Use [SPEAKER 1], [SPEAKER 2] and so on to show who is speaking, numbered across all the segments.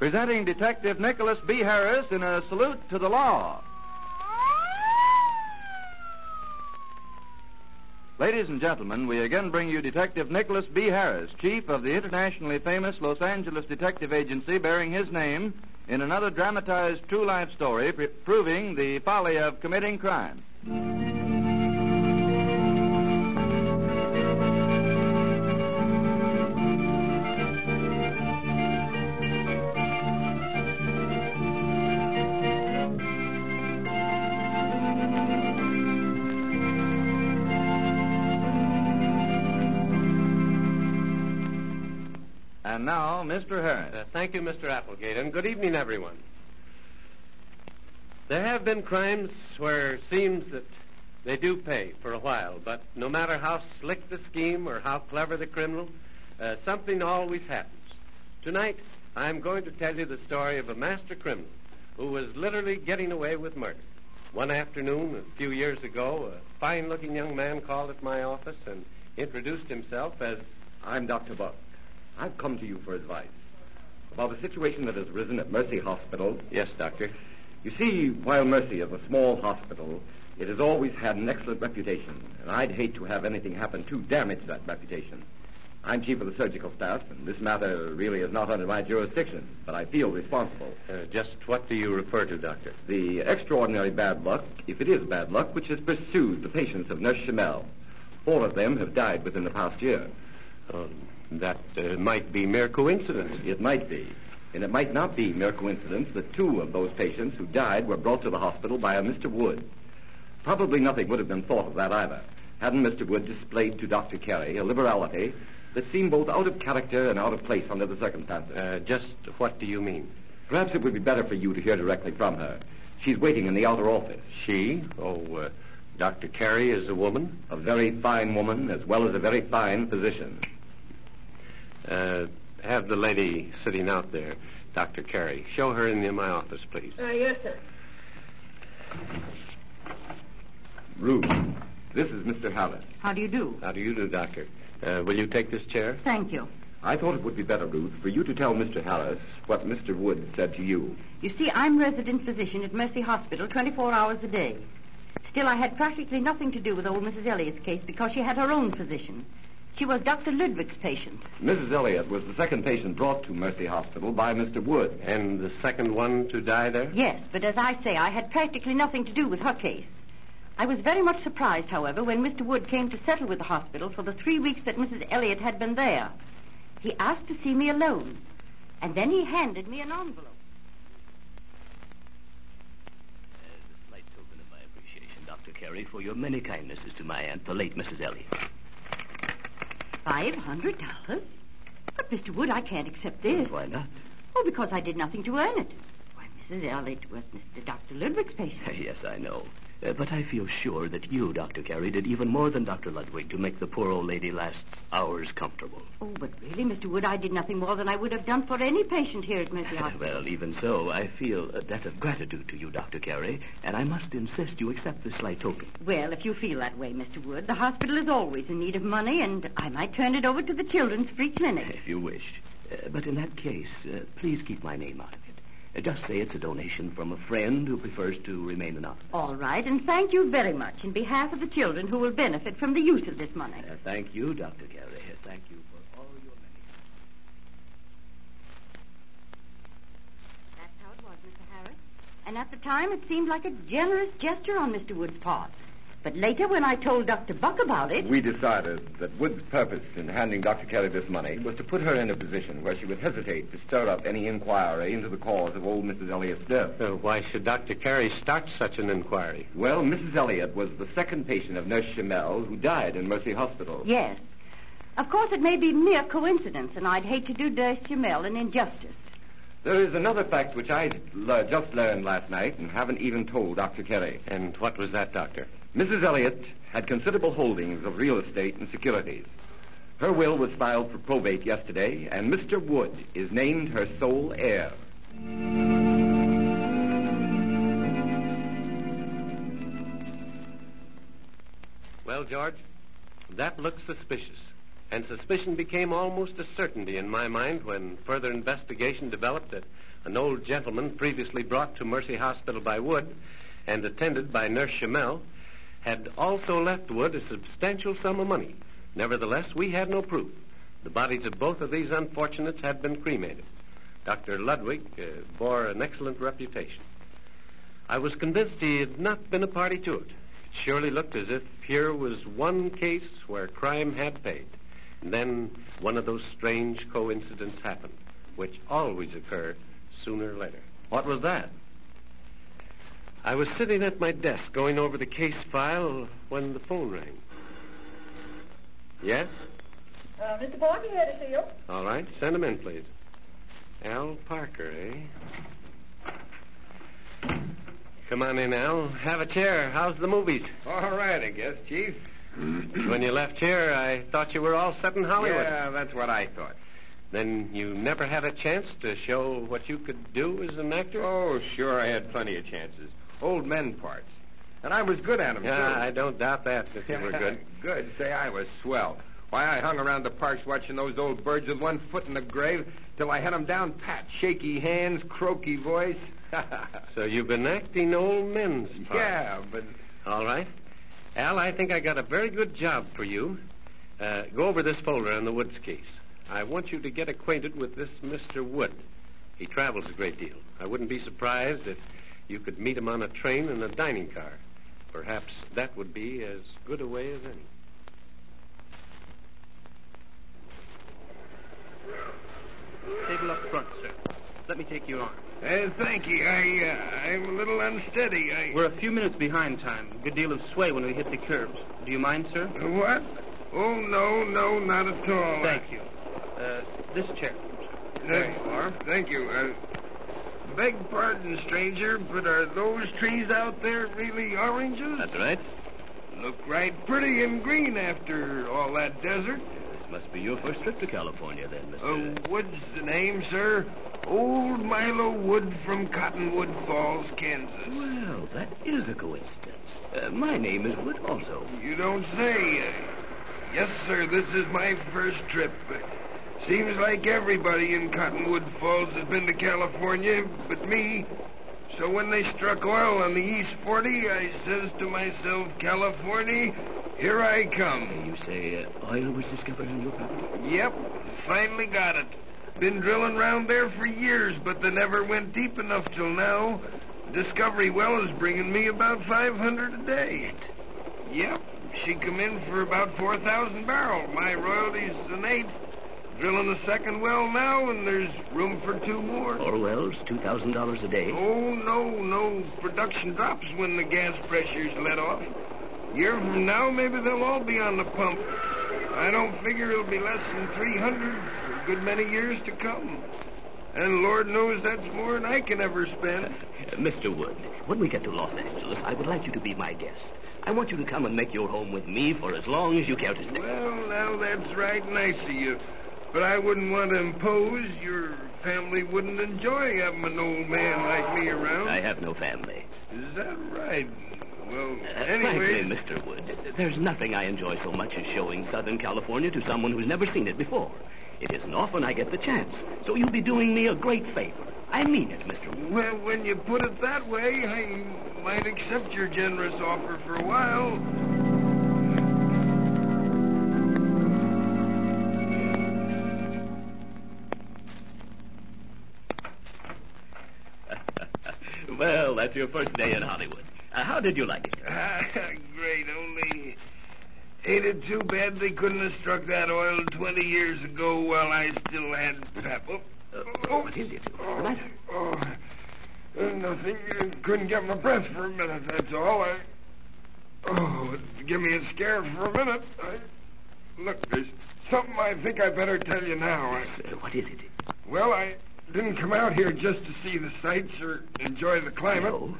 [SPEAKER 1] presenting Detective Nicholas B. Harris in a salute to the law. Ladies and gentlemen, we again bring you Detective Nicholas B. Harris, chief of the internationally famous Los Angeles Detective Agency bearing his name in another dramatized true life story pr- proving the folly of committing crime. And now, Mr. Harris.
[SPEAKER 2] Uh, thank you, Mr. Applegate, and good evening, everyone. There have been crimes where it seems that they do pay for a while, but no matter how slick the scheme or how clever the criminal, uh, something always happens. Tonight, I'm going to tell you the story of a master criminal who was literally getting away with murder. One afternoon, a few years ago, a fine-looking young man called at my office and introduced himself as
[SPEAKER 3] I'm Dr. Buck. I've come to you for advice about a situation that has arisen at Mercy Hospital.
[SPEAKER 2] Yes, Doctor.
[SPEAKER 3] You see, while Mercy is a small hospital, it has always had an excellent reputation, and I'd hate to have anything happen to damage that reputation. I'm chief of the surgical staff, and this matter really is not under my jurisdiction, but I feel responsible.
[SPEAKER 2] Uh, just what do you refer to, Doctor?
[SPEAKER 3] The extraordinary bad luck, if it is bad luck, which has pursued the patients of Nurse Chamel. Four of them have died within the past year.
[SPEAKER 2] Um, that uh, might be mere coincidence.
[SPEAKER 3] It might be. And it might not be mere coincidence that two of those patients who died were brought to the hospital by a Mr. Wood. Probably nothing would have been thought of that either, hadn't Mr. Wood displayed to Dr. Carey a liberality that seemed both out of character and out of place under the circumstances.
[SPEAKER 2] Uh, just what do you mean?
[SPEAKER 3] Perhaps it would be better for you to hear directly from her. She's waiting in the outer office.
[SPEAKER 2] She? Oh, uh, Dr. Carey is a woman?
[SPEAKER 3] A very fine woman, as well as a very fine physician.
[SPEAKER 2] Uh, have the lady sitting out there, Dr. Carey. Show her in my office, please.
[SPEAKER 4] Uh, yes, sir.
[SPEAKER 3] Ruth, this is Mr. Harris.
[SPEAKER 4] How do you do?
[SPEAKER 2] How do you do, Doctor? Uh, will you take this chair?
[SPEAKER 4] Thank you.
[SPEAKER 3] I thought it would be better, Ruth, for you to tell Mr. Harris what Mr. Wood said to you.
[SPEAKER 4] You see, I'm resident physician at Mercy Hospital 24 hours a day. Still, I had practically nothing to do with old Mrs. Elliott's case because she had her own physician. She was Dr. Ludwig's patient.
[SPEAKER 3] Mrs. Elliott was the second patient brought to Mercy Hospital by Mr. Wood.
[SPEAKER 2] And the second one to die there?
[SPEAKER 4] Yes, but as I say, I had practically nothing to do with her case. I was very much surprised, however, when Mr. Wood came to settle with the hospital for the three weeks that Mrs. Elliott had been there. He asked to see me alone, and then he handed me an envelope.
[SPEAKER 5] Uh, as a slight token of my appreciation, Dr. Carey, for your many kindnesses to my aunt, the late Mrs. Elliott.
[SPEAKER 4] Five hundred dollars? But, Mr. Wood, I can't accept this.
[SPEAKER 5] Why not?
[SPEAKER 4] Oh, because I did nothing to earn it. Why, Mrs. Elliott was Mr. Dr. Ludwig's patient.
[SPEAKER 5] yes, I know. Uh, but I feel sure that you, Dr. Carey, did even more than Dr. Ludwig to make the poor old lady last hours comfortable.
[SPEAKER 4] Oh, but really, Mr. Wood, I did nothing more than I would have done for any patient here at Mercy Hospital.
[SPEAKER 5] well, even so, I feel a debt of gratitude to you, Dr. Carey, and I must insist you accept this slight token.
[SPEAKER 4] Well, if you feel that way, Mr. Wood, the hospital is always in need of money, and I might turn it over to the Children's Free Clinic.
[SPEAKER 5] If you wish. Uh, but in that case, uh, please keep my name out of it. Uh, just say it's a donation from a friend who prefers to remain anonymous.
[SPEAKER 4] All right, and thank you very much in behalf of the children who will benefit from the use of this money.
[SPEAKER 5] Uh, thank you, Dr. Carey. Uh, thank you for all your many.
[SPEAKER 4] That's how it was, Mr. Harris. And at the time, it seemed like a generous gesture on Mr. Wood's part. But later, when I told Dr. Buck about it...
[SPEAKER 3] We decided that Wood's purpose in handing Dr. Carey this money was to put her in a position where she would hesitate to stir up any inquiry into the cause of old Mrs. Elliott's death.
[SPEAKER 2] Uh, why should Dr. Carey start such an inquiry?
[SPEAKER 3] Well, Mrs. Elliott was the second patient of Nurse Chamel who died in Mercy Hospital.
[SPEAKER 4] Yes. Of course, it may be mere coincidence, and I'd hate to do Nurse Jamel an injustice.
[SPEAKER 3] There is another fact which I le- just learned last night and haven't even told Dr. Carey.
[SPEAKER 2] And what was that, Doctor?
[SPEAKER 3] Mrs. Elliott had considerable holdings of real estate and securities. Her will was filed for probate yesterday, and Mr. Wood is named her sole heir.
[SPEAKER 2] Well, George, that looks suspicious. And suspicion became almost a certainty in my mind when further investigation developed that An old gentleman previously brought to Mercy Hospital by Wood and attended by Nurse Chamel had also left Wood a substantial sum of money. Nevertheless, we had no proof. The bodies of both of these unfortunates had been cremated. Dr. Ludwig uh, bore an excellent reputation. I was convinced he had not been a party to it. It surely looked as if here was one case where crime had paid. And then one of those strange coincidences happened, which always occur sooner or later.
[SPEAKER 1] What was that?
[SPEAKER 2] I was sitting at my desk going over the case file when the phone rang. Yes?
[SPEAKER 6] Uh, Mr. Porter here to see you.
[SPEAKER 2] All right. Send him in, please. Al Parker, eh? Come on in, Al. Have a chair. How's the movies?
[SPEAKER 7] All right, I guess, Chief.
[SPEAKER 2] when you left here, I thought you were all set in Hollywood.
[SPEAKER 7] Yeah, that's what I thought.
[SPEAKER 2] Then you never had a chance to show what you could do as an actor?
[SPEAKER 7] Oh, sure, I had plenty of chances. Old men parts. And I was good at 'em,
[SPEAKER 2] Yeah,
[SPEAKER 7] too.
[SPEAKER 2] I don't doubt that, if you were good.
[SPEAKER 7] good. Say, I was swell. Why, I hung around the parks watching those old birds with one foot in the grave till I had 'em down pat. Shaky hands, croaky voice.
[SPEAKER 2] So you've been acting old men's parts.
[SPEAKER 7] yeah, but...
[SPEAKER 2] All right. Al, I think I got a very good job for you. Uh, go over this folder on the Woods case. I want you to get acquainted with this Mr. Wood. He travels a great deal. I wouldn't be surprised if you could meet him on a train in a dining car. Perhaps that would be as good a way as any.
[SPEAKER 5] Table up front, sir. Let me take your arm.
[SPEAKER 7] Uh, thank you. I, uh, I'm a little unsteady. I...
[SPEAKER 5] We're a few minutes behind time. A good deal of sway when we hit the curbs. Do you mind, sir?
[SPEAKER 7] What? Oh, no, no, not at all.
[SPEAKER 5] Thank you. Uh, this chair.
[SPEAKER 7] There you are. Thank you. Beg pardon, stranger, but are those trees out there really oranges?
[SPEAKER 5] That's right.
[SPEAKER 7] Look right pretty and green after all that desert.
[SPEAKER 5] This must be your first trip to California, then, Mr.
[SPEAKER 7] Uh, Wood's the name, sir. Old Milo Wood from Cottonwood Falls, Kansas.
[SPEAKER 5] Well, that is a coincidence. Uh, my name is Wood also.
[SPEAKER 7] You don't say. Uh, yes, sir, this is my first trip. Seems like everybody in Cottonwood Falls has been to California but me. So when they struck oil on the East 40, I says to myself, California, here I come.
[SPEAKER 5] You say uh, oil was discovered on your property?
[SPEAKER 7] Yep, finally got it. Been drilling round there for years, but they never went deep enough till now. Discovery well is bringing me about 500 a day. Yep, she come in for about 4,000 barrels. My royalties an eighth. Drilling the second well now, and there's room for two more.
[SPEAKER 5] Four wells, $2,000 a day.
[SPEAKER 7] Oh, no, no. Production drops when the gas pressure's let off. Year from now, maybe they'll all be on the pump. I don't figure it'll be less than 300 for a good many years to come. And Lord knows that's more than I can ever spend.
[SPEAKER 5] Uh, Mr. Wood, when we get to Los Angeles, I would like you to be my guest. I want you to come and make your home with me for as long as you care to stay.
[SPEAKER 7] Well, now that's right nice of you. But I wouldn't want to impose. Your family wouldn't enjoy having an old man like me around.
[SPEAKER 5] I have no family.
[SPEAKER 7] Is that right? Well,
[SPEAKER 5] Uh,
[SPEAKER 7] anyway.
[SPEAKER 5] Frankly, Mr. Wood, there's nothing I enjoy so much as showing Southern California to someone who's never seen it before. It isn't often I get the chance, so you'll be doing me a great favor. I mean it, Mr. Wood.
[SPEAKER 7] Well, when you put it that way, I might accept your generous offer for a while.
[SPEAKER 5] That's your first day in Hollywood. Uh, how did you like it?
[SPEAKER 7] Ah, great, only ain't it too bad they couldn't have struck that oil 20 years ago while I still had pep. Oh,
[SPEAKER 5] Uh, what is it? What's the matter?
[SPEAKER 7] oh, uh, nothing. Uh, couldn't get my breath for a minute, that's all. I, oh, give me a scare for a minute. I, look, there's something I think I better tell you now. I,
[SPEAKER 5] Uh, what is it?
[SPEAKER 7] well, I didn't come out here just to see the sights or enjoy the climate.
[SPEAKER 5] No.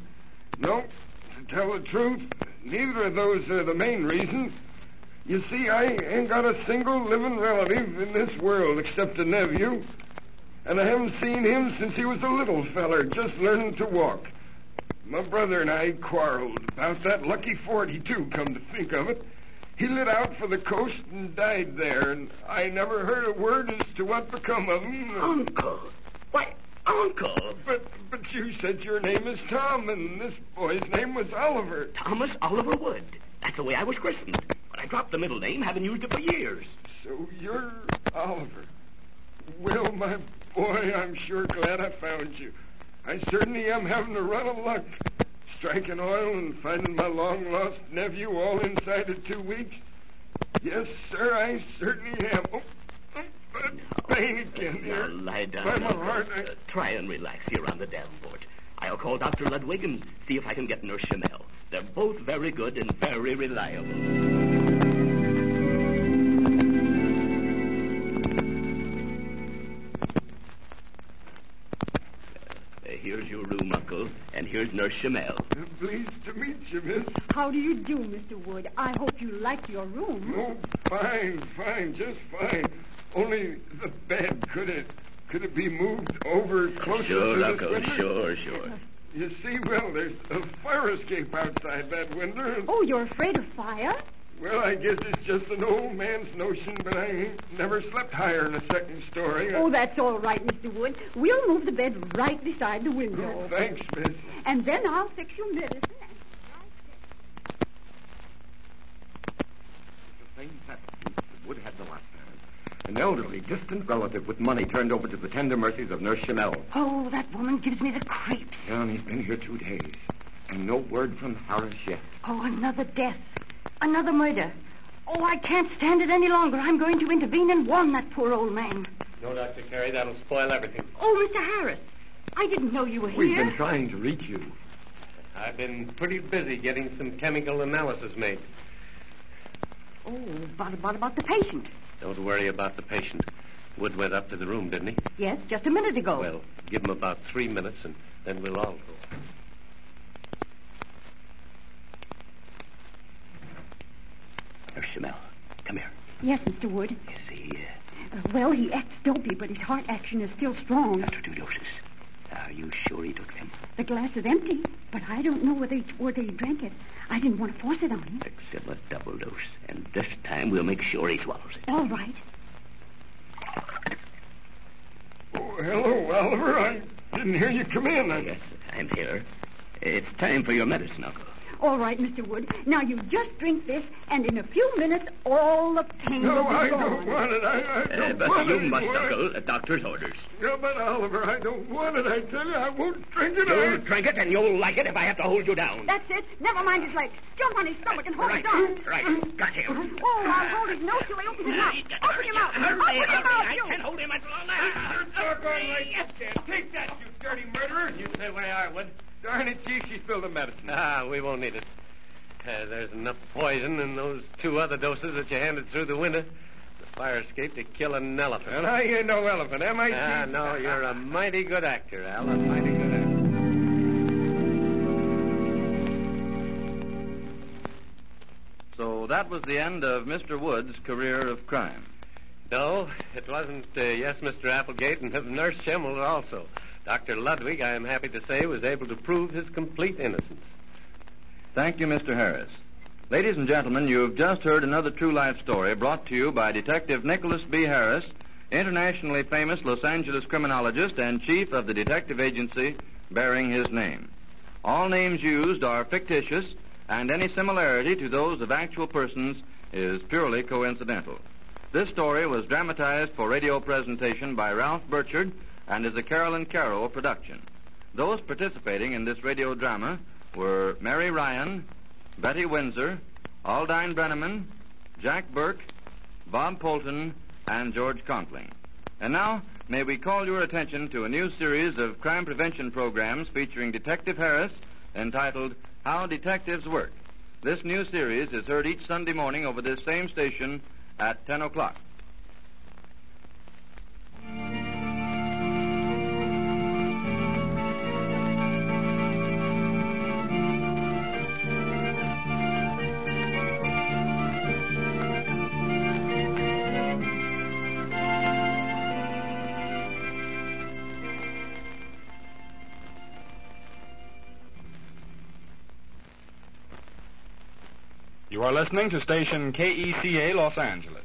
[SPEAKER 7] No, to tell the truth, neither of those are the main reasons. You see, I ain't got a single living relative in this world except a nephew. And I haven't seen him since he was a little feller, just learning to walk. My brother and I quarreled about that lucky 42, come to think of it. He lit out for the coast and died there, and I never heard a word as to what become of him.
[SPEAKER 5] Uncle. Why, Uncle!
[SPEAKER 7] But but you said your name is Tom, and this boy's name was Oliver.
[SPEAKER 5] Thomas Oliver Wood. That's the way I was christened. But I dropped the middle name, haven't used it for years.
[SPEAKER 7] So you're Oliver. Well, my boy, I'm sure glad I found you. I certainly am having a run of luck. Striking oil and finding my long-lost nephew all inside of two weeks. Yes, sir, I certainly am. Oh, pain again
[SPEAKER 5] Now lie down.
[SPEAKER 7] By my
[SPEAKER 5] Uncle.
[SPEAKER 7] heart,
[SPEAKER 5] Uh, try and relax here on the Davenport. I'll call Dr. Ludwig and see if I can get Nurse Chanel. They're both very good and very reliable. Uh, here's your room, Uncle, and here's Nurse Chanel.
[SPEAKER 7] Pleased to meet you, miss.
[SPEAKER 6] How do you do, Mr. Wood? I hope you like your room.
[SPEAKER 7] Oh, fine, fine, just fine. Only the bed, could it, could it be moved over closer
[SPEAKER 5] sure,
[SPEAKER 7] to
[SPEAKER 5] Uncle,
[SPEAKER 7] this window?
[SPEAKER 5] sure, sure.
[SPEAKER 7] You see, well, there's a fire escape outside that window.
[SPEAKER 6] Oh, you're afraid of fire?
[SPEAKER 7] Well, I guess it's just an old man's notion, but I ain't never slept higher in a second story.
[SPEAKER 6] Oh, that's all right, Mr. Wood. We'll move the bed right beside the window.
[SPEAKER 7] Oh, thanks, miss.
[SPEAKER 6] And then I'll fix your medicine.
[SPEAKER 3] The same pet Wood had the last time. An elderly, distant relative with money turned over to the tender mercies of Nurse Chanel.
[SPEAKER 4] Oh, that woman gives me the creeps.
[SPEAKER 3] Yeah, and he's been here two days. And no word from Harris yet.
[SPEAKER 4] Oh, another death. Another murder. Oh, I can't stand it any longer. I'm going to intervene and warn that poor old man.
[SPEAKER 2] No, Dr. Carey, that'll spoil everything.
[SPEAKER 4] Oh, Mr. Harris. I didn't know you were here.
[SPEAKER 3] We've been trying to reach you.
[SPEAKER 2] I've been pretty busy getting some chemical analysis made.
[SPEAKER 4] Oh, what about, about the patient?
[SPEAKER 2] Don't worry about the patient. Wood went up to the room, didn't he?
[SPEAKER 4] Yes, just a minute ago.
[SPEAKER 2] Well, give him about three minutes, and then we'll all go.
[SPEAKER 5] Nurse Chanel, come here.
[SPEAKER 6] Yes, Mr. Wood.
[SPEAKER 5] You see, uh,
[SPEAKER 6] Uh, well, he acts dopey, but his heart action is still strong.
[SPEAKER 5] after two doses. Are you sure he took them?
[SPEAKER 6] The glass is empty, but I don't know whether he, whether he drank it. I didn't want to force it on him.
[SPEAKER 5] Fix him a double dose, and this time we'll make sure he swallows it.
[SPEAKER 6] All right.
[SPEAKER 7] Oh, hello, Oliver. I didn't hear you come in. I...
[SPEAKER 5] Yes, I'm here. It's time for your medicine, Uncle.
[SPEAKER 6] All right, Mr. Wood. Now you just drink this, and in a few minutes, all the pain
[SPEAKER 7] No,
[SPEAKER 6] will be
[SPEAKER 7] I
[SPEAKER 6] gone.
[SPEAKER 7] don't want it. I, I
[SPEAKER 5] Uh,
[SPEAKER 7] don't
[SPEAKER 5] but
[SPEAKER 7] want
[SPEAKER 5] you
[SPEAKER 7] it
[SPEAKER 5] must,
[SPEAKER 7] anymore.
[SPEAKER 5] Uncle. A doctor's orders.
[SPEAKER 7] No, but Oliver, I don't want it. I tell you, I won't drink it.
[SPEAKER 5] You'll
[SPEAKER 7] I...
[SPEAKER 5] drink it, and you'll like it if I have to hold you down.
[SPEAKER 6] That's it. Never mind his legs. Jump on his stomach and hold
[SPEAKER 5] right,
[SPEAKER 6] it down.
[SPEAKER 5] right. Got him.
[SPEAKER 6] Oh, I'll hold his nose till he opens his mouth. Open your mouth.
[SPEAKER 5] Hurry,
[SPEAKER 6] Open your
[SPEAKER 5] hurry.
[SPEAKER 6] mouth,
[SPEAKER 5] I
[SPEAKER 6] you.
[SPEAKER 5] can't hold him much longer.
[SPEAKER 7] Doggone right you can. Take that, you dirty murderer.
[SPEAKER 2] You say where you are, Wood.
[SPEAKER 7] Darn it, Chief, she spilled the medicine.
[SPEAKER 2] Ah, we won't need it. Uh, there's enough poison in those two other doses that you handed through the window. The fire escape to kill an elephant.
[SPEAKER 7] And I ain't no elephant, am I,
[SPEAKER 2] Ah, no, you're a mighty good actor, Al. A mighty good actor.
[SPEAKER 1] So that was the end of Mr. Wood's career of crime.
[SPEAKER 2] No, it wasn't. Uh, yes, Mr. Applegate, and Nurse Schemmel also. Dr. Ludwig, I am happy to say, was able to prove his complete innocence.
[SPEAKER 1] Thank you, Mr. Harris. Ladies and gentlemen, you've just heard another true life story brought to you by Detective Nicholas B. Harris, internationally famous Los Angeles criminologist and chief of the detective agency bearing his name. All names used are fictitious, and any similarity to those of actual persons is purely coincidental. This story was dramatized for radio presentation by Ralph Burchard and is a Carolyn Carroll production. Those participating in this radio drama were Mary Ryan, Betty Windsor, Aldine Brenneman, Jack Burke, Bob Polton, and George Conkling. And now, may we call your attention to a new series of crime prevention programs featuring Detective Harris entitled How Detectives Work. This new series is heard each Sunday morning over this same station at 10 o'clock.
[SPEAKER 8] You are listening to station KECA Los Angeles.